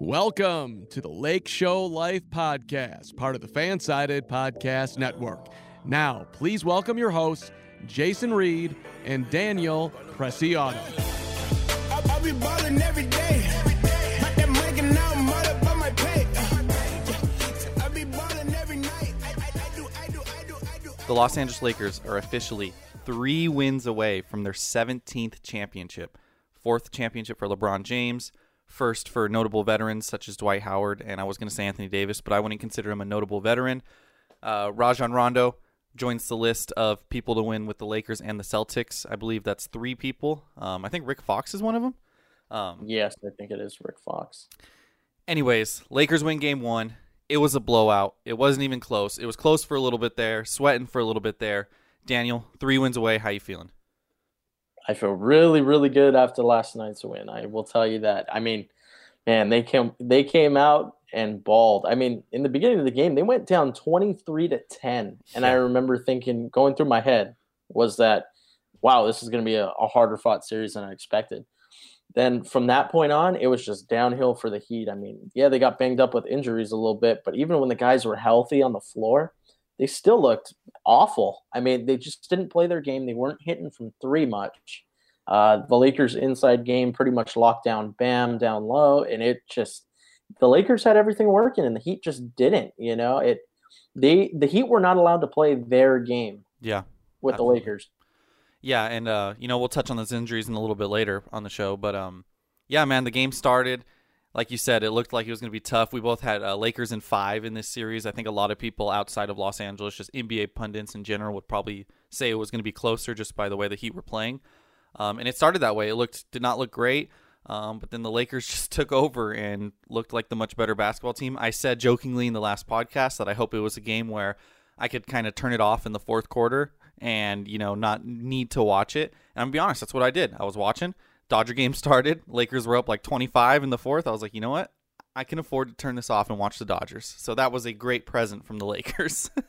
Welcome to the Lake Show Life Podcast, part of the Fansided Podcast Network. Now, please welcome your hosts, Jason Reed and Daniel Preciado. I'll be ballin' every day. But that mic and now I'm all up on my pay. I'll be ballin' every night. I, I, I do, I do, I do, I do. The Los Angeles Lakers are officially three wins away from their 17th championship. Fourth championship for LeBron James, first for notable veterans such as Dwight Howard, and I was going to say Anthony Davis, but I wouldn't consider him a notable veteran. Uh, Rajon Rondo joins the list of people to win with the Lakers and the Celtics. I believe that's three people. Um, I think Rick Fox is one of them. Um, Yes, I think it is Rick Fox. anyways, Lakers win game one. It was a blowout. It wasn't even close. It was close for a little bit there, sweating for a little bit there. Daniel, three wins away. How you feeling? I feel really, really good after last night's win. I will tell you that. I mean, man, they came they came out and balled. I mean, in the beginning of the game, they went down 23 to 10. And I remember thinking, going through my head, was that, wow, this is going to be a, a harder fought series than I expected. Then from that point on, it was just downhill for the Heat. I mean, yeah, they got banged up with injuries a little bit, but even when the guys were healthy on the floor, they still looked awful. I mean, they just didn't play their game. They weren't hitting from three much. Uh, the Lakers' inside game pretty much locked down Bam down low, and it just the Lakers had everything working, and the Heat just didn't. You know, it they the Heat were not allowed to play their game Yeah. with Absolutely. the Lakers. Yeah, and uh, you know, we'll touch on those injuries in a little bit later on the show, but um yeah, man, the game started like you said, it looked like it was going to be tough. We both had uh, Lakers in 5 in this series. I think a lot of people outside of Los Angeles, just NBA pundits in general would probably say it was going to be closer just by the way the Heat were playing. Um, and it started that way. It looked did not look great. Um, but then the Lakers just took over and looked like the much better basketball team. I said jokingly in the last podcast that I hope it was a game where I could kind of turn it off in the fourth quarter and you know not need to watch it. And I'm gonna be honest, that's what I did. I was watching. Dodger game started. Lakers were up like 25 in the fourth. I was like, you know what? I can afford to turn this off and watch the Dodgers. So that was a great present from the Lakers.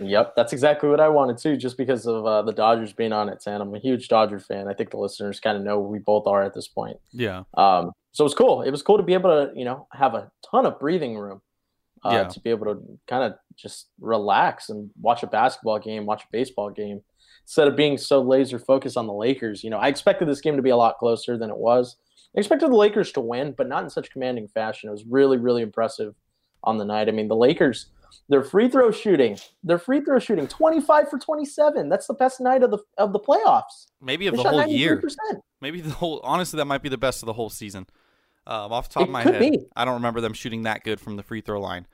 Yep, that's exactly what I wanted too, just because of uh, the Dodgers being on it. And I'm a huge Dodger fan. I think the listeners kind of know we both are at this point. yeah. Um, so it was cool. It was cool to be able to, you know, have a ton of breathing room. Uh, Yeah. To be able to kind of just relax and watch a basketball game, watch a baseball game, instead of being so laser focused on the Lakers. You know, I expected this game to be a lot closer than it was. I expected the Lakers to win, but not in such commanding fashion. It was really, really impressive on the night. I mean, the Lakers, their free throw shooting, their free throw shooting, twenty five for twenty seven. That's the best night of the of the playoffs. Maybe of They the whole year. 93%. Maybe the whole. Honestly, that might be the best of the whole season. Um, off the top It of my head, be. I don't remember them shooting that good from the free throw line.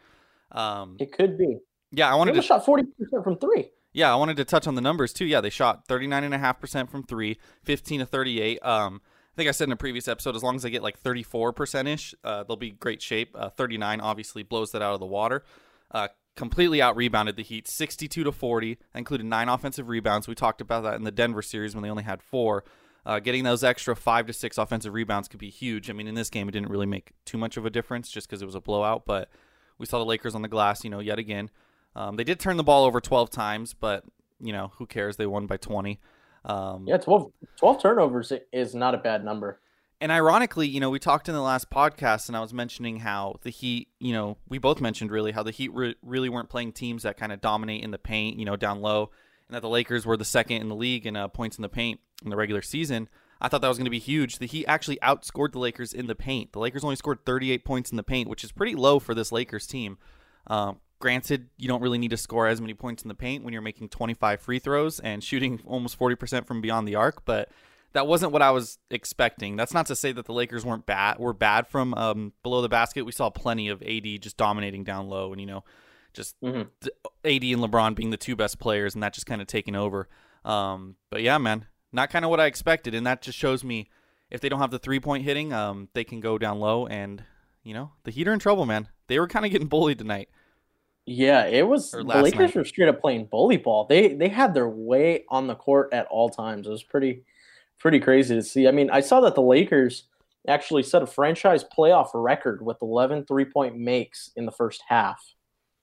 Um, It could be. yeah, I They wanted to almost shot forty percent from three. Yeah, I wanted to touch on the numbers too. Yeah, they shot 39.5% from three, 15 to 38. Um, I think I said in a previous episode, as long as they get like 34% ish, uh, they'll be great shape. Uh, 39 obviously blows that out of the water. Uh, completely out rebounded the Heat, 62 to 40. Included nine offensive rebounds. We talked about that in the Denver series when they only had four. Uh, getting those extra five to six offensive rebounds could be huge. I mean, in this game, it didn't really make too much of a difference just because it was a blowout, but we saw the Lakers on the glass, you know, yet again. Um, they did turn the ball over 12 times, but you know who cares? They won by 20. Um, Yeah, 12, 12 turnovers is not a bad number. And ironically, you know, we talked in the last podcast, and I was mentioning how the Heat, you know, we both mentioned really how the Heat re- really weren't playing teams that kind of dominate in the paint, you know, down low, and that the Lakers were the second in the league in uh, points in the paint in the regular season. I thought that was going to be huge. The Heat actually outscored the Lakers in the paint. The Lakers only scored 38 points in the paint, which is pretty low for this Lakers team. Um, granted, you don't really need to score as many points in the paint when you're making 25 free throws and shooting almost 40% from beyond the arc, but that wasn't what I was expecting. That's not to say that the Lakers weren't bad. Were bad from um, below the basket. We saw plenty of AD just dominating down low, and you know, just Mhm. th- AD and LeBron being the two best players, and that just kind of taking over. Um, but yeah, man, not kind of what I expected, and that just shows me if they don't have the three point hitting, um, they can go down low, and you know, the Heat are in trouble, man. They were kind of getting bullied tonight. Yeah, it was the Lakers night. were straight up playing bully ball. They they had their way on the court at all times. It was pretty pretty crazy to see. I mean, I saw that the Lakers actually set a franchise playoff record with 11 three-point makes in the first half.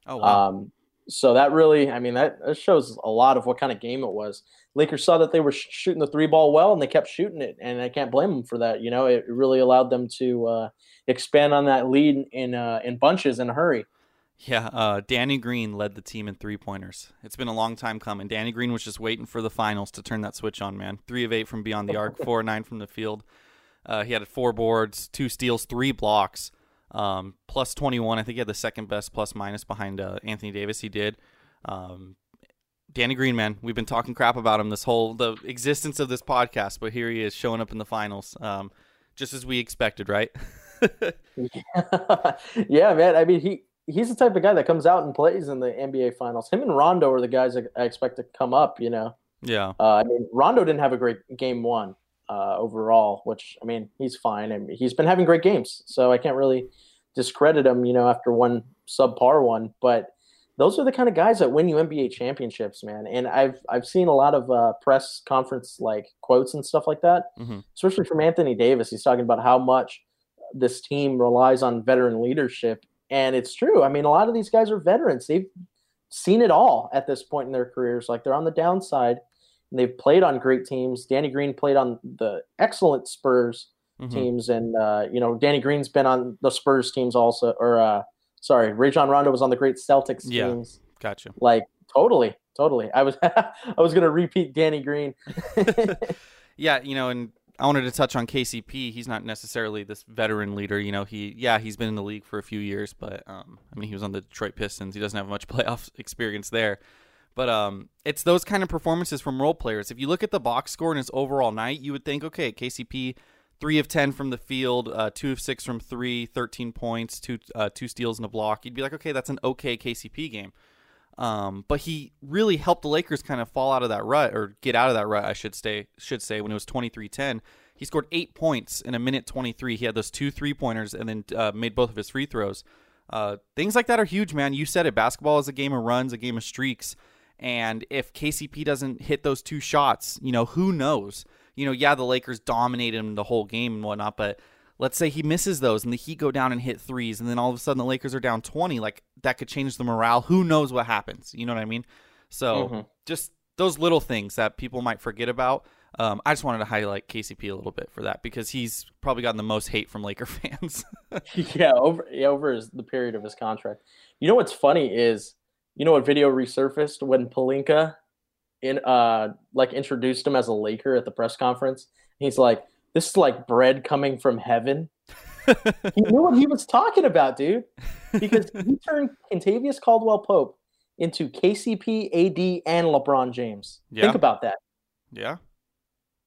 Oh wow, Um, so that really, I mean, that, that shows a lot of what kind of game it was. Lakers saw that they were sh- shooting the three ball well, and they kept shooting it, and I can't blame them for that. You know, it really allowed them to uh, expand on that lead in uh, in bunches in a hurry. Yeah, uh, Danny Green led the team in three pointers. It's been a long time coming. Danny Green was just waiting for the finals to turn that switch on, man. Three of eight from beyond the arc, four nine from the field. Uh, he had four boards, two steals, three blocks, um, plus 21. I think he had the second best plus minus behind uh, Anthony Davis. He did. Um, Danny Green, man, we've been talking crap about him this whole the existence of this podcast, but here he is showing up in the finals, um, just as we expected, right? yeah, man. I mean, he he's the type of guy that comes out and plays in the NBA finals. Him and Rondo are the guys that I expect to come up. You know. Yeah. Uh, I mean, Rondo didn't have a great game one uh, overall, which I mean, he's fine. I mean, he's been having great games, so I can't really discredit him. You know, after one subpar one, but those are the kind of guys that win you NBA championships, man. And I've I've seen a lot of uh, press conference like quotes and stuff like that, mm-hmm. especially from Anthony Davis. He's talking about how much this team relies on veteran leadership and it's true. I mean, a lot of these guys are veterans. They've seen it all at this point in their careers. Like they're on the downside and they've played on great teams. Danny Green played on the excellent Spurs mm-hmm. teams. And, uh, you know, Danny Green's been on the Spurs teams also, or, uh, sorry, Rajon Rondo was on the great Celtics yeah, teams. Gotcha. Like totally, totally. I was, I was going to repeat Danny Green. yeah. You know, and I wanted to touch on KCP. He's not necessarily this veteran leader. You know, he yeah he's been in the league for a few years, but um, I mean he was on the Detroit Pistons. He doesn't have much playoff experience there. But um, it's those kind of performances from role players. If you look at the box score in his overall night, you would think, okay, KCP, three of ten from the field, uh, two of six from three, 13 points, two uh, two steals and a block. You'd be like, okay, that's an okay KCP game. Um, but he really helped the Lakers kind of fall out of that rut or get out of that rut, I should say, should say when it was 23-10. He scored 8 points in a minute 23. He had those two three-pointers and then uh, made both of his free throws. Uh, things like that are huge, man. You said it. Basketball is a game of runs, a game of streaks. And if KCP doesn't hit those two shots, you know, who knows? You know, yeah, the Lakers dominated him the whole game and whatnot, but let's say he misses those and the Heat go down and hit threes, and then all of a sudden the Lakers are down 20. Like that could change the morale. Who knows what happens? You know what I mean? So mm-hmm. just those little things that people might forget about. Um, I just wanted to highlight KCP a little bit for that because he's probably gotten the most hate from Laker fans. yeah, over yeah, over his, the period of his contract. You know what's funny is, you know what video resurfaced when Pelinka in uh like introduced him as a Laker at the press conference. He's like, this is like bread coming from heaven. he knew what he was talking about, dude. Because he turned Kentavious Caldwell Pope into KCP, AD, and LeBron James. Yeah. Think about that. Yeah.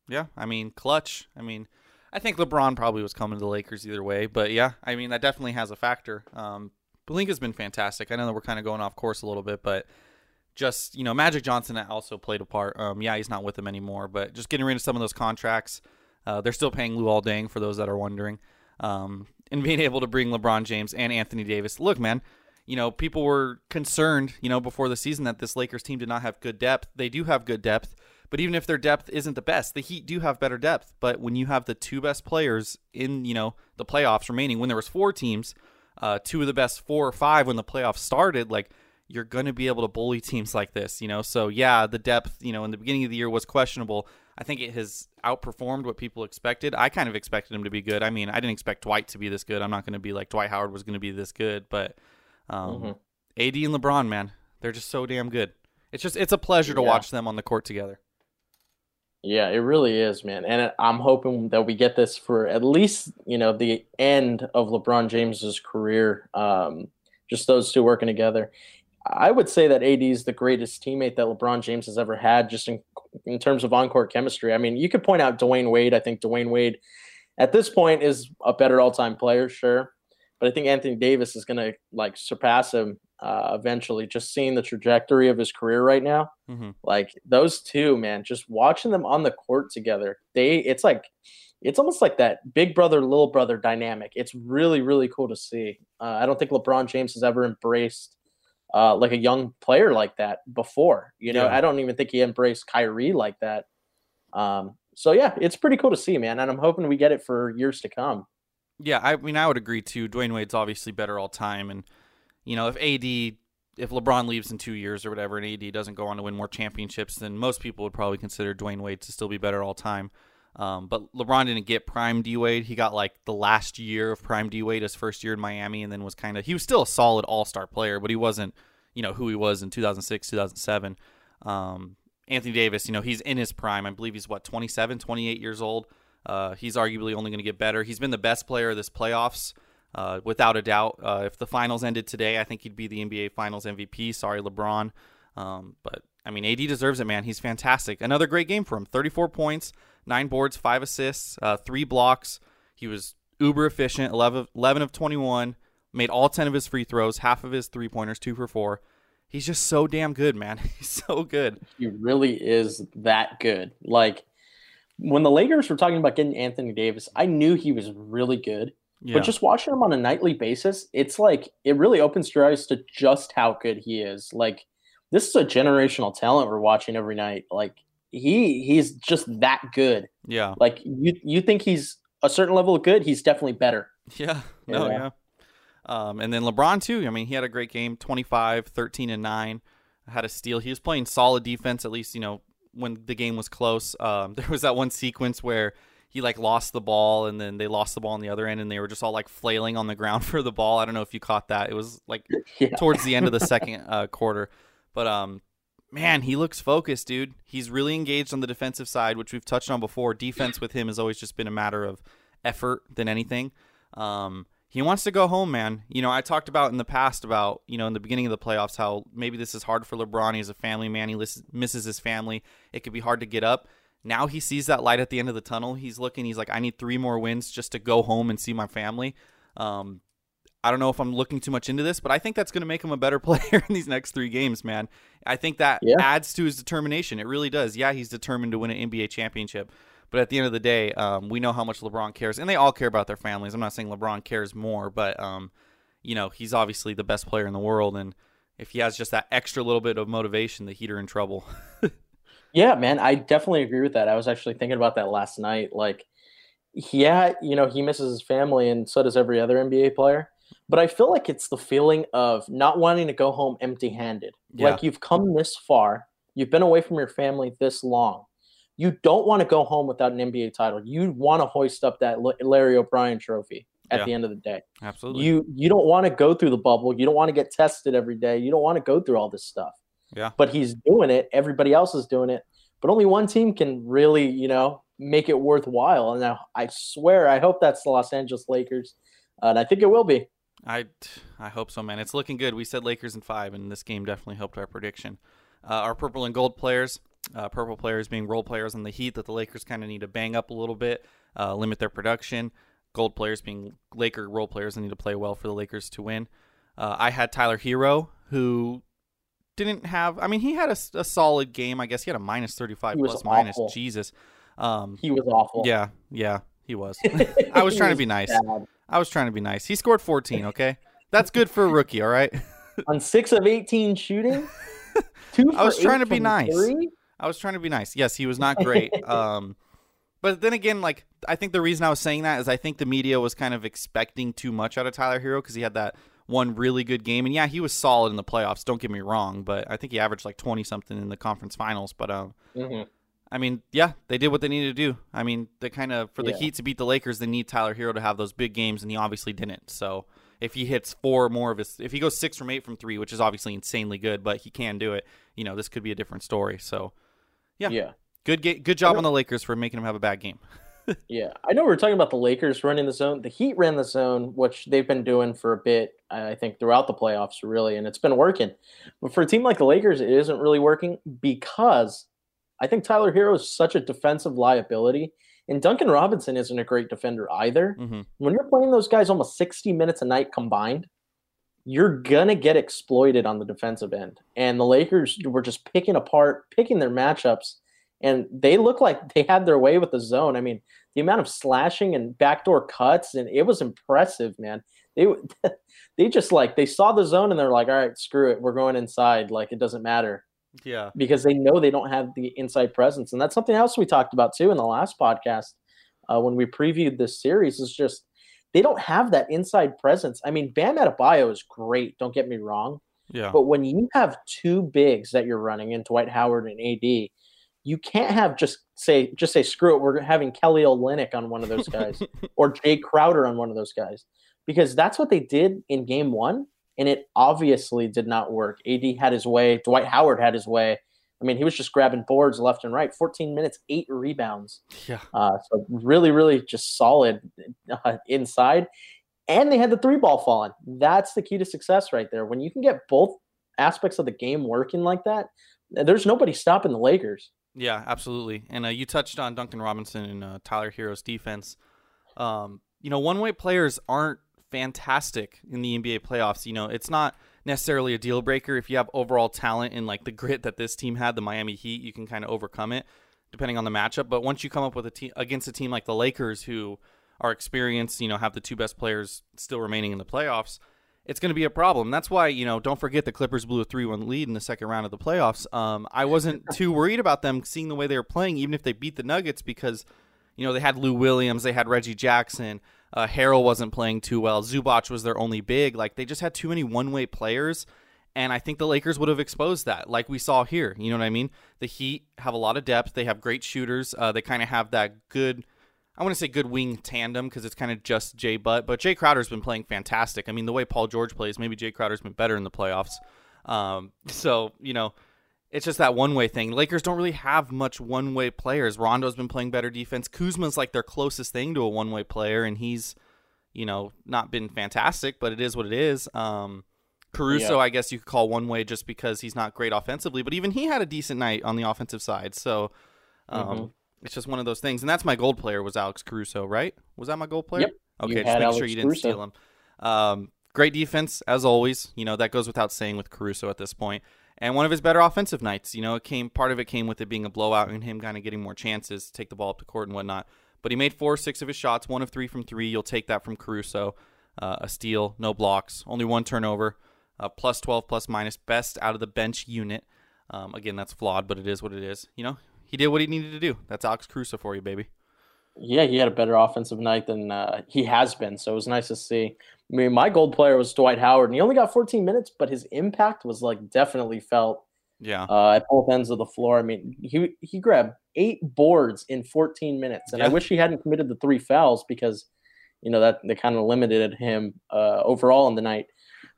Yeah. I mean, clutch. I mean, I think LeBron probably was coming to the Lakers either way, but yeah, I mean, that definitely has a factor. Um, Pelinka's been fantastic. I know that we're kind of going off course a little bit, but just, you know, Magic Johnson also played a part. Um, yeah, he's not with them anymore, but just getting rid of some of those contracts – uh, they're still paying Luol Deng for those that are wondering. Um, and being able to bring LeBron James and Anthony Davis. Look, man, you know, people were concerned, you know, before the season that this Lakers team did not have good depth. They do have good depth, but even if their depth isn't the best, the Heat do have better depth. But when you have the two best players in, you know, the playoffs remaining, when there was four teams, uh, two of the best four or five when the playoffs started, like you're going to be able to bully teams like this, you know. So yeah, the depth, you know, in the beginning of the year was questionable. I think it has outperformed what people expected. I kind of expected him to be good. I mean, I didn't expect Dwight to be this good. I'm not going to be like Dwight Howard was going to be this good, but um, mm-hmm. AD and LeBron, man, they're just so damn good. It's just it's a pleasure to yeah. watch them on the court together. Yeah, it really is, man. And I'm hoping that we get this for at least, you know, the end of LeBron James's career. Um, just those two working together. I would say that AD is the greatest teammate that LeBron James has ever had, just in in terms of on-court chemistry. I mean, you could point out Dwyane Wade. I think Dwyane Wade, at this point, is a better all-time player, sure, but I think Anthony Davis is going to like surpass him uh, eventually. Just seeing the trajectory of his career right now, mm-hmm. like those two, man, just watching them on the court together, they it's like it's almost like that big brother little brother dynamic. It's really really cool to see. Uh, I don't think LeBron James has ever embraced uh, like a young player like that before. You know, yeah. I don't even think he embraced Kyrie like that. Um, so yeah, it's pretty cool to see, man, and I'm hoping we get it for years to come. Yeah, I mean, I would agree too. Dwyane Wade's obviously better all time, and you know, if AD if LeBron leaves in two years or whatever, and AD doesn't go on to win more championships, then most people would probably consider Dwyane Wade to still be better all time. Um, but LeBron didn't get prime D Wade. He got like the last year of prime D Wade, his first year in Miami, and then was kind of he was still a solid All Star player, but he wasn't you know who he was in 2006, 2007. Um, Anthony Davis, you know, he's in his prime. I believe he's what 27, 28 years old. Uh, he's arguably only going to get better. He's been the best player of this playoffs, uh, without a doubt. Uh, if the finals ended today, I think he'd be the NBA Finals MVP. Sorry, LeBron. Um, but I mean, AD deserves it, man. He's fantastic. Another great game for him. 34 points, nine boards, five assists, uh, three blocks. He was uber efficient. 11, 11 of 21. Made all 10 of his free throws, half of his three pointers, two for four. He's just so damn good, man. He's so good. He really is that good. Like when the Lakers were talking about getting Anthony Davis, I knew he was really good. Yeah. But just watching him on a nightly basis, it's like it really opens your eyes to just how good he is. Like this is a generational talent we're watching every night. Like he he's just that good. yeah. Like you you think he's a certain level of good, he's definitely better. Yeah. No, Yeah. yeah. Um, and then LeBron too. I mean, he had a great game, 25, 13 and 9. Had a steal. He was playing solid defense at least, you know, when the game was close. Um, there was that one sequence where he like lost the ball and then they lost the ball on the other end and they were just all like flailing on the ground for the ball. I don't know if you caught that. It was like Yeah. towards the end of the second uh, quarter. But um, man, he looks focused, dude. He's really engaged on the defensive side, which we've touched on before. Defense with him has always just been a matter of effort than anything. Um, he wants to go home, man. You know, I talked about in the past about you know in the beginning of the playoffs how maybe this is hard for LeBron. He's a family man. He misses his family. It could be hard to get up. Now he sees that light at the end of the tunnel. He's looking. He's like, I need three more wins just to go home and see my family. Um, I don't know if I'm looking too much into this, but I think that's going to make him a better player in these next three games, man. I think that Yeah. adds to his determination. It really does. Yeah, he's determined to win an NBA championship, but at the end of the day, um, we know how much LeBron cares, and they all care about their families. I'm not saying LeBron cares more, but um, you know, he's obviously the best player in the world, and if he has just that extra little bit of motivation, the Heat are in trouble. Yeah, man, I definitely agree with that. I was actually thinking about that last night. Like, yeah, you know, he misses his family, and so does every other NBA player. But I feel like it's the feeling of not wanting to go home empty handed. Yeah. Like, you've come this far, you've been away from your family this long. You don't want to go home without an NBA title. You want to hoist up that Larry O'Brien trophy at Yeah. the end of the day. Absolutely. You you don't want to go through the bubble. You don't want to get tested every day. You don't want to go through all this stuff. Yeah. But he's doing it. Everybody else is doing it. But only one team can really, you know, make it worthwhile. And now I swear, I hope that's the Los Angeles Lakers, uh, and I think it will be. I I hope so, man. It's looking good. We said Lakers in five, and this game definitely helped our prediction. Uh, our purple and gold players, uh, purple players being role players on the Heat that the Lakers kind of need to bang up a little bit, uh, limit their production. Gold players being Laker role players that need to play well for the Lakers to win. Uh, I had Tyler Herro, who didn't have. I mean, he had a solid game. I guess he had a minus thirty five was plus minus. Jesus. Um, He was awful. yeah, yeah, he was. I was trying to be nice. bad. I was trying to be nice. He scored 14, okay? That's good for a rookie, all right? On six of eighteen shooting, two. I was trying to be nice. three? I was trying to be nice. Yes, he was not great. Um but then again, like I think the reason I was saying that is I think the media was kind of expecting too much out of Tyler Herro because he had that one really good game, and yeah, he was solid in the playoffs. Don't get me wrong, but I think he averaged like twenty something in the conference finals. But um, Mhm. I mean, yeah, they did what they needed to do. I mean, they kind of for the Yeah. Heat to beat the Lakers, they need Tyler Herro to have those big games, and he obviously didn't. So if he hits four more of his, if he goes six from eight from three, which is obviously insanely good, but he can do it. You know, this could be a different story. So Yeah. Yeah. good, ga- good job on the Lakers for making him have a bad game. Yeah, I know we are talking about the Lakers running the zone. The Heat ran the zone, which they've been doing for a bit, I think, throughout the playoffs, really, and it's been working. But for a team like the Lakers, it isn't really working because I think Tyler Herro is such a defensive liability, and Duncan Robinson isn't a great defender either. hmm When you're playing those guys almost 60 minutes a night combined, you're gonna get exploited on the defensive end. And the Lakers were just picking apart, picking their matchups, and they looked like they had their way with the zone. I mean, the amount of slashing and backdoor cuts, and it was impressive, man. They they just like they saw the zone and they're like, all right, screw it, we're going inside. Like it doesn't matter Yeah, because they know they don't have the inside presence, and that's something else we talked about too in the last podcast uh, when we previewed this series. Is just they don't have that inside presence. I mean, Bam Adebayo is great. Don't get me wrong, Yeah. But when you have two bigs that you're running in Dwight Howard and AD, you can't have just say just say screw it. We're having Kelly Olynyk on one of those guys or Jae Crowder on one of those guys because that's what they did in Game One, and it obviously did not work. AD had his way. Dwight Howard had his way. I mean, he was just grabbing boards left and right. 14 minutes, eight rebounds. yeah. Uh, so really, really just solid uh, inside. And they had the three ball falling. That's the key to success right there. When you can get both aspects of the game working like that, there's nobody stopping the Lakers. Yeah, absolutely. And uh, you touched on Duncan Robinson and uh, Tyler Herro's defense. Um, you know, one way players aren't fantastic in the NBA playoffs. You know, it's not necessarily a deal breaker if you have overall talent and like the grit that this team had, the Miami Heat, you can kind of overcome it depending on the matchup. But once you come up with a team against a team like the Lakers, who are experienced, you know, have the two best players still remaining in the playoffs, it's going to be a problem. That's why, you know, don't forget the Clippers blew a 3 1 lead in the second round of the playoffs. Um, I wasn't too worried about them seeing the way they were playing, even if they beat the Nuggets, because, you know, they had Lou Williams, they had Reggie Jackson. Uh, Harrell wasn't playing too well. Zubac was their only big. Like, they just had too many one way players. And I think the Lakers would have exposed that, like we saw here. You know what I mean? The Heat have a lot of depth. They have great shooters. Uh, they kind of have that good I want to say good wing tandem because it's kind of just Jay Butt, but Jae Crowder's been playing fantastic. I mean, the way Paul George plays, maybe Jae Crowder's been better in the playoffs. Um, so you know, it's just that one way thing. Lakers don't really have much one way players. Rondo's been playing better defense. Kuzma's like their closest thing to a one way player, and he's you know not been fantastic, but it is what it is. Um, Caruso, Yeah. I guess you could call one way just because he's not great offensively, but even he had a decent night on the offensive side. So. Um, Mhm. it's just one of those things, and that's my gold player was Alex Caruso, right? Was that my gold player? Yep. Okay, You just make sure you didn't Caruso. steal him. Um, great defense as always. You know that goes without saying with Caruso at this point. And one of his better offensive nights. You know, it came part of it came with it being a blowout and him kind of getting more chances, to take the ball up the court and whatnot. But he made four, six of his shots, one of three from three. You'll take that from Caruso. Uh, a steal, no blocks, only one turnover, uh, plus twelve, plus minus, best out of the bench unit. Um, again, that's flawed, but it is what it is. You know, he did what he needed to do. That's Alex Caruso for you, baby. Yeah, he had a better offensive night than uh, he has been. So it was nice to see. I mean, my gold player was Dwight Howard, and he only got 14 minutes, but his impact was like definitely felt Yeah. uh, at both ends of the floor. I mean, he he grabbed eight boards in 14 minutes, and I wish he hadn't committed the three fouls because, you know, that they kind of limited him uh, overall in the night.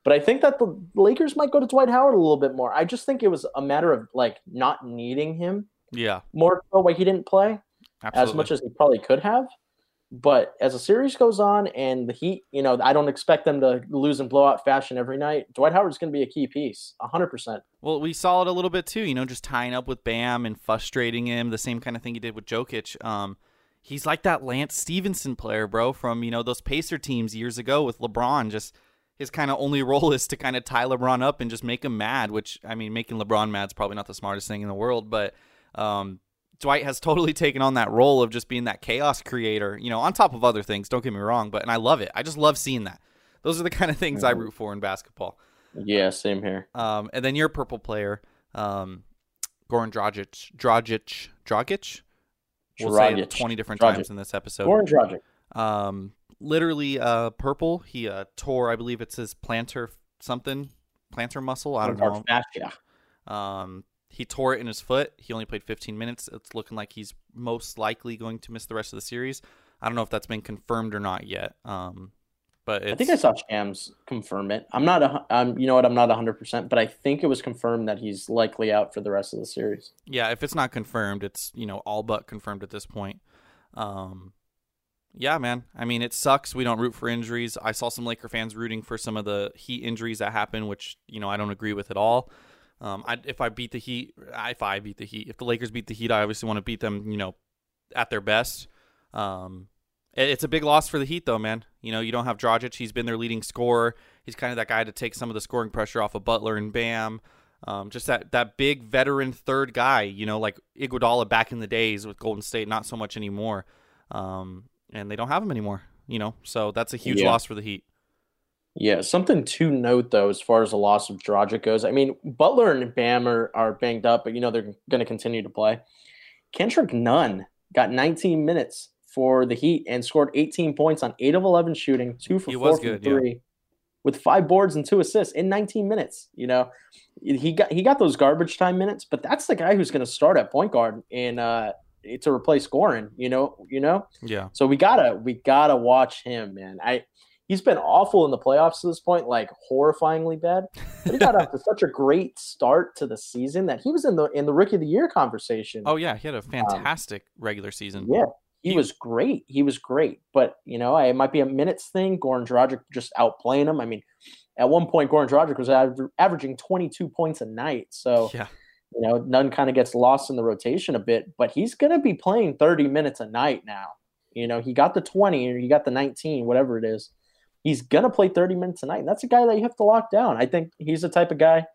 But I think that the Lakers might go to Dwight Howard a little bit more. I just think it was a matter of like not needing him Yeah. more so why he didn't play Absolutely. as much as he probably could have. But as the series goes on and the Heat, you know, I don't expect them to lose in blowout fashion every night. Dwight Howard's going to be a key piece, 100%. Well, we saw it a little bit too, you know, just tying up with Bam and frustrating him, the same kind of thing he did with Jokic. Um, he's like that Lance Stephenson player, bro, from, you know, those Pacer teams years ago with LeBron. Just his kind of only role is to kind of tie LeBron up and just make him mad, which, I mean, making LeBron mad is probably not the smartest thing in the world, but um, Dwight has totally taken on that role of just being that chaos creator, you know, on top of other things, don't get me wrong, but, and I love it. I just love seeing that. Those are the kind of things I root for in basketball. Yeah, same here. Um, and then your purple player, um, Goran Dragic, Dragic, Dragic. We'll say it twenty different Dragic. times in this episode. Goran Dragic. Um, literally, uh, purple. He uh, tore, I believe it's his plantar something, plantar muscle. I don't know. Fascia. Um, he tore it in his foot. He only played 15 minutes. It's looking like he's most likely going to miss the rest of the series. I don't know if that's been confirmed or not yet. Um, but it's, I think I saw Shams confirm it. I'm not a, um, you know what? I'm not 100%, but I think it was confirmed that he's likely out for the rest of the series. yeah, if it's not confirmed, it's you know all but confirmed at this point. Um, yeah, man. I mean, it sucks. We don't root for injuries. I saw some Laker fans rooting for some of the Heat injuries that happened, which you know I don't agree with at all. Um, I, if I beat the Heat, if I beat the Heat, if the Lakers beat the Heat, I obviously want to beat them. You know, at their best. Um, it- it's a big loss for the Heat, though, man. You know, you don't have Dragic. He's been their leading scorer. He's kind of that guy to take some of the scoring pressure off of Butler and Bam. Um, just that that big veteran third guy, you know, like Iguodala back in the days with Golden State, not so much anymore. Um, and they don't have him anymore, you know. So that's a huge Yeah. loss for the Heat. Yeah, something to note though, as far as the loss of Dragic goes. I mean, Butler and Bam are, are banged up, but you know they're going to continue to play. Kendrick Nunn got 19 minutes for the Heat and scored 18 points on eight of 11 shooting, two for He four from good, yeah. three. with five boards and two assists in 19 minutes. You know, he got he got those garbage time minutes, but that's the guy who's going to start at point guard and uh, to replace Goran. You know, you know. Yeah. So we gotta we gotta watch him, man. I he's been awful in the playoffs to this point, like horrifyingly bad. But he got off to such a great start to the season that he was in the in the rookie of the year conversation. Oh yeah, he had a fantastic regular season. Um, yeah, he was great. He was great. But you know, it might be a minutes thing. Goran Dragic just outplaying him. I mean, at one point, Goran Dragic was aver- averaging 22 points a night. So Yeah. you know, Nunn kind of gets lost in the rotation a bit. But he's going to be playing 30 minutes a night now. You know, he got the 20 or he got the 19, whatever it is. He's going to play 30 minutes a night. And that's a guy that you have to lock down. I think he's the type of guy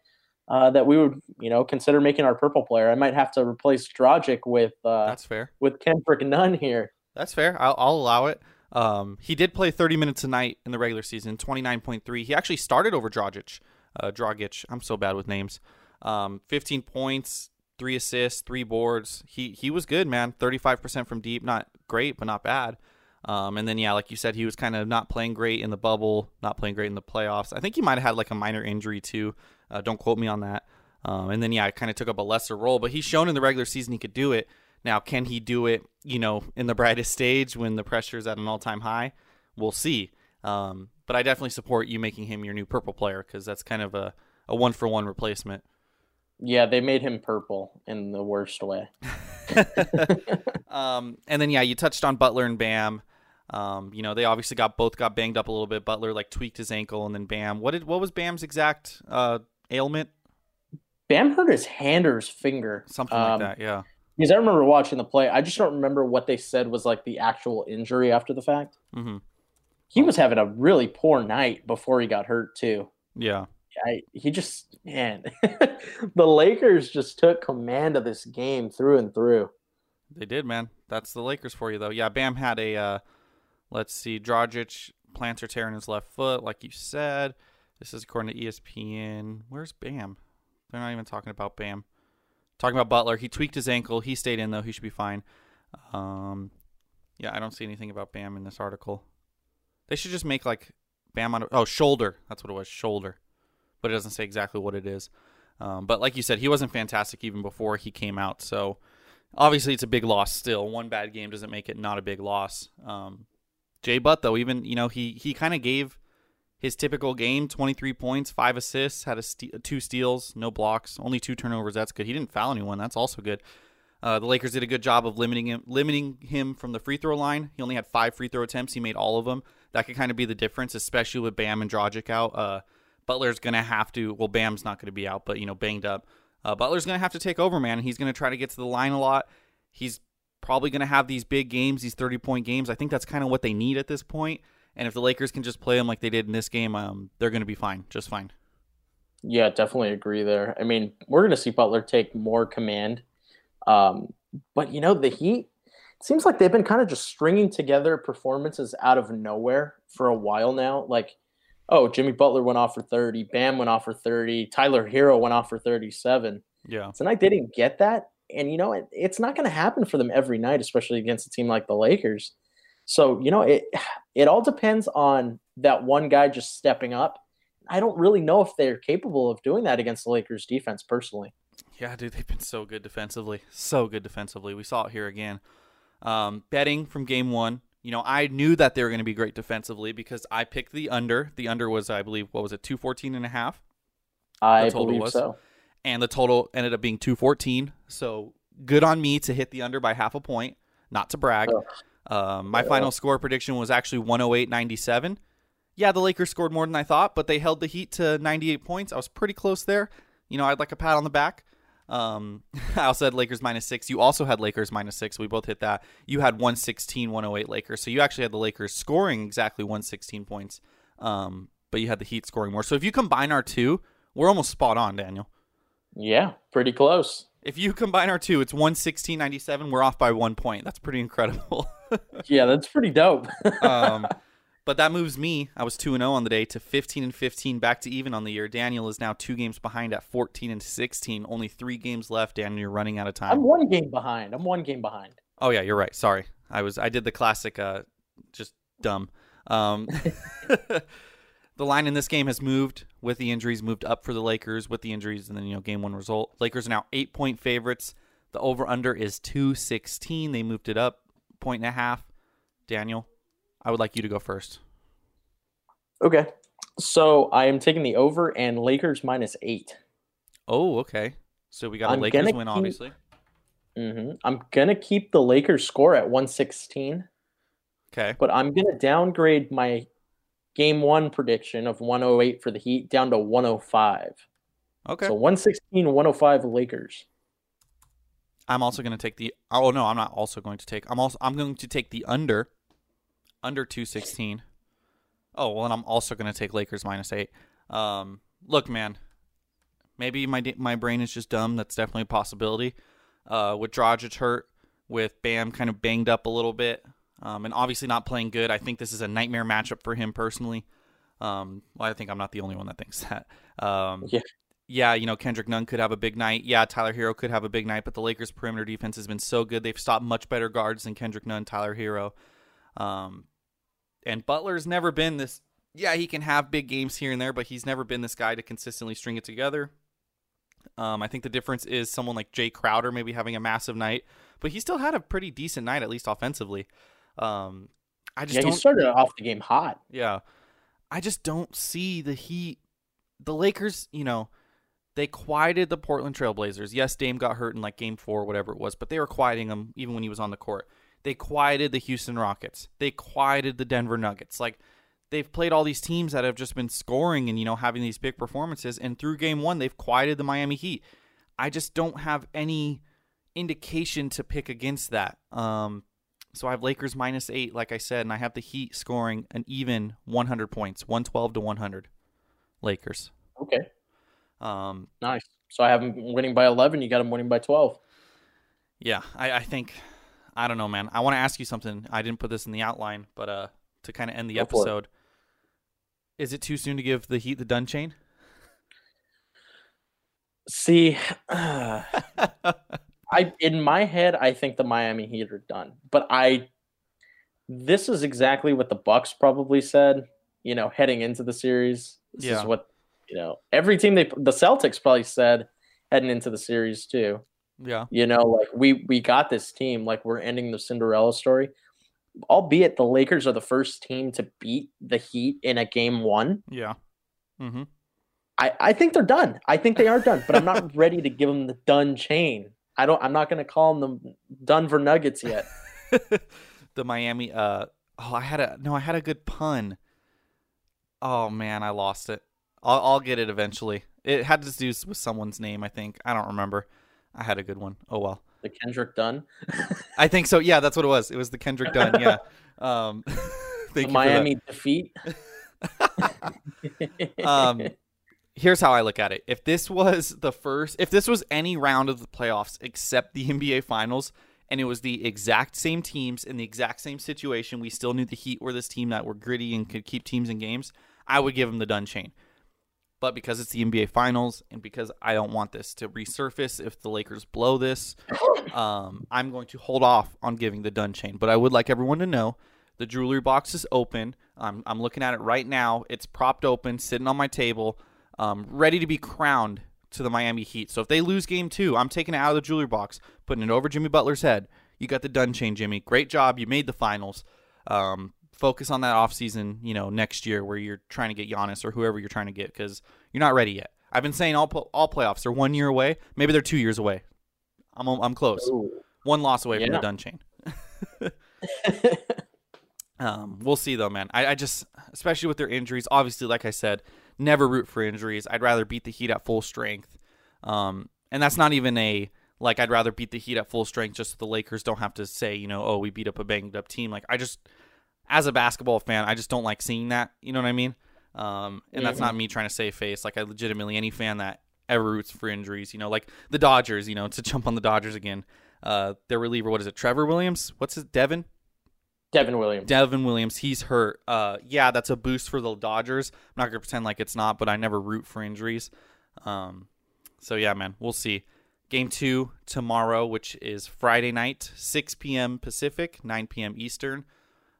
uh, that we would, you know, consider making our purple player. I might have to replace Dragic with uh, That's fair. with Kendrick Nunn here. That's fair. I'll, I'll allow it. Um, he did play 30 minutes a night in the regular season, 29.3. He actually started over Dragic. Uh, Dragic. I'm so bad with names. Um, 15 points, three assists, three boards. He he was good, man. 35% from deep. Not great, but not bad. Um, and then yeah, like you said, he was kind of not playing great in the bubble, not playing great in the playoffs. I think he might have had like a minor injury too. Uh, don't quote me on that. Um, and then yeah, it kind of took up a lesser role, but he's shown in the regular season he could do it. Now, can he do it, you know, in the brightest stage when the pressure is at an all time high? We'll see. Um, but I definitely support you making him your new purple player because that's kind of a, a one for one replacement. Yeah, they made him purple in the worst way. um, and then yeah, you touched on Butler and Bam. Um, you know, they obviously got both got banged up a little bit. Butler like tweaked his ankle, and then Bam. What did what was Bam's exact uh, ailment? Bam hurt his hand or his finger. Something Um, like that. Yeah. Because I remember watching the play. I just don't remember what they said was like the actual injury after the fact. Mm-hmm. He was having a really poor night before he got hurt too. Yeah. I, he just man, the Lakers just took command of this game through and through. They did, man. That's the Lakers for you, though. Yeah, Bam had a, uh, let's see, Dragic plantar tear in his left foot, like you said. This is according to ESPN. Where's Bam? They're not even talking about Bam. Talking about Butler. He tweaked his ankle. He stayed in, though. He should be fine. Um, yeah, I don't see anything about Bam in this article. They should just make, like, Bam on. Oh, shoulder. That's what it was. Shoulder. But it doesn't say exactly what it is. Um, but like you said, he wasn't fantastic even before he came out. So obviously it's a big loss still. One bad game doesn't make it not a big loss. Um, Jay Butt though, even you know he he kind of gave his typical game: twenty three points, five assists, had a st- two steals, no blocks, only two turnovers. That's good. He didn't foul anyone. That's also good. Uh, the Lakers did a good job of limiting him, limiting him from the free throw line. He only had five free throw attempts. He made all of them. That could kind of be the difference, especially with Bam and Dragic out. Uh, Butler's gonna have to. Well, Bam's not gonna be out, but you know, banged up. Uh, Butler's gonna have to take over, man. He's gonna try to get to the line a lot. He's probably gonna have these big games, these thirty point games. I think that's kind of what they need at this point. And if the Lakers can just play them like they did in this game, um, they're gonna be fine, just fine. Yeah, definitely agree there. I mean, we're going to see Butler take more command. Um, but, you know, the Heat, it seems like they've been kind of just stringing together performances out of nowhere for a while now. Like, oh, Jimmy Butler went off for 30, Bam went off for 30, Tyler Herro went off for 37. Yeah, Tonight they didn't get that. And, you know, it, it's not going to happen for them every night, especially against a team like the Lakers. So, you know, it it all depends on that one guy just stepping up. I don't really know if they're capable of doing that against the Lakers defense personally. yeah, dude, they've been so good defensively, so good defensively. We saw it here again. Um, betting from game one. You know, I knew that they were going to be great defensively because I picked the under. The under was, I believe, what was it, 214 and a half? I total believe was? so. And the total ended up being 214 so good on me to hit the under by half a point not to brag. Um, my final score prediction was actually 108.97 yeah the lakers scored more than i thought but they held the heat to 98 points. I was pretty close there. You know i'd like a pat on the back. Um, i also had lakers minus six. You also had lakers minus six. We both hit that. You had 116 108 lakers. So you actually had the lakers scoring exactly 116 points. Um, but you had the heat scoring more. So if you combine our two we're almost spot on daniel Yeah, pretty close. if you combine our two, it's 116.97. We're off by one point. That's pretty incredible. Yeah, that's pretty dope. um, but that moves me. I was 2 and 0 on the day to 15 and 15, back to even on the year. Daniel is now two games behind at 14 and 16. Only three games left. Daniel, you're running out of time. I'm one game behind. I'm one game behind. Oh yeah, you're right. Sorry, I was I did the classic, uh, just dumb. Um, the line in this game has moved with the injuries, moved up for the Lakers with the injuries, and then you know game one result. Lakers are now eight point favorites. The over under is two sixteen. They moved it up point and a half. Daniel, I would like you to go first. Okay. So I am taking the over and Lakers minus eight. Oh, okay. So we got a I'm Lakers win, keep- obviously. hmm I'm gonna keep the Lakers score at 116, Okay. but I'm gonna downgrade my game one prediction of 108 for the Heat down to 105. Okay. So 116, 105 Lakers. I'm also going to take the. Oh no, I'm not also going to take. I'm also. I'm going to take the under. Under two sixteen. Oh well, and I'm also going to take Lakers minus eight. Um, look, man. Maybe my my brain is just dumb. That's definitely a possibility. Uh, with Dragic hurt, with Bam kind of banged up a little bit, um, and obviously not playing good. I think this is a nightmare matchup for him personally. Um, well, I think I'm not the only one that thinks that. Um, Yeah. yeah, you know, Kendrick Nunn could have a big night. Yeah, Tyler Herro could have a big night, but the Lakers' perimeter defense has been so good. They've stopped much better guards than Kendrick Nunn, Tyler Herro. Um, and Butler's never been this. Yeah, he can have big games here and there, but he's never been this guy to consistently string it together. Um, I think the difference is someone like Jae Crowder maybe having a massive night, but he still had a pretty decent night, at least offensively. Um, I just Yeah, don't. he started off the game hot. Yeah. I just don't see the Heat. The Lakers, you know, they quieted the Portland Trailblazers. Yes, Dame got hurt in like game four, whatever it was, but they were quieting him even when he was on the court. They quieted the Houston Rockets. They quieted the Denver Nuggets. Like, they've played all these teams that have just been scoring and, you know, having these big performances. And through game one, they've quieted the Miami Heat. I just don't have any indication to pick against that. Um, so I have Lakers minus eight, like I said, and I have the Heat scoring an even 100 points, 112 to 100. Lakers. Okay, Um, nice. So I have them winning by 11. You got them winning by 12. yeah, I, I think, I don't know, man. I want to ask you something. I didn't put this in the outline, but uh, to kind of end the Go episode, is it too soon to give the Heat the done chain? See, I in my head, I think the Miami Heat are done. But I, this is exactly what the Bucks probably said. You know, heading into the series, this Yeah. is what you know. Every team they, the Celtics probably said heading into the series too. yeah. You know, like we we got this team. Like we're ending the Cinderella story. Albeit the Lakers are the first team to beat the Heat in a game one. Yeah. Mm-hmm. I, I think they're done. I think they are done, but I'm not ready to give them the done chain. I don't. I'm not going to call them the Denver Nuggets yet. the Miami. Uh, oh, I had a no. I had a good pun. Oh man, I lost it. I'll, I'll get it eventually. It had to do with someone's name. I think I don't remember. I had a good one. Oh well. The Kendrick Dunn, I think so. Yeah, that's what it was. It was the Kendrick Dunn. Yeah. Um, the thank you Miami defeat. Um, here's how I look at it. If this was the first, if this was any round of the playoffs except the NBA Finals, and it was the exact same teams in the exact same situation, we still knew the Heat were this team that were gritty and could keep teams in games. I would give them the done chain. But because it's the NBA Finals and because I don't want this to resurface if the Lakers blow this, um, I'm going to hold off on giving the done chain. But I would like everyone to know the jewelry box is open. I'm, I'm looking at it right now. It's propped open, sitting on my table, um, ready to be crowned to the Miami Heat. So if they lose game two, I'm taking it out of the jewelry box, putting it over Jimmy Butler's head. You got the done chain, Jimmy. Great job. You made the finals. Um, focus on that offseason, you know, next year where you're trying to get Giannis or whoever you're trying to get because you're not ready yet. I've been saying all all playoffs are one year away. Maybe they're two years away. I'm I'm close. Ooh. One loss away from the Yeah. done chain. Um, we'll see though, man. I, I just, especially with their injuries, obviously, like I said, never root for injuries. I'd rather beat the Heat at full strength. Um, and that's not even a like I'd rather beat the Heat at full strength just so the Lakers don't have to say, you know, oh, we beat up a banged up team. Like I just, as a basketball fan, I just don't like seeing that. You know what I mean? Um, and that's not me trying to save face. Like I legitimately, any fan that ever roots for injuries, you know, like the Dodgers, you know, to jump on the Dodgers again. Uh, their reliever, what is it? Trevor Williams? What's his Devin? Devin Williams. Devin Williams, he's hurt. Uh, yeah, that's a boost for the Dodgers. I'm not gonna pretend like it's not, but I never root for injuries. Um, so yeah, man, we'll see. Game two tomorrow, which is Friday night, 6 p.m. Pacific, 9 p.m. Eastern.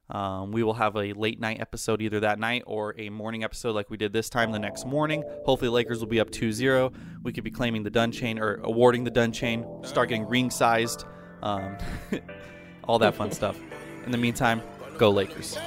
Um, we will have a late night episode either that night or a morning episode like we did this time the next morning. Hopefully, Lakers will be up 2 0. We could be claiming the Dun Chain or awarding the Dun Chain, start getting ring sized, um, all that fun stuff. In the meantime, go Lakers.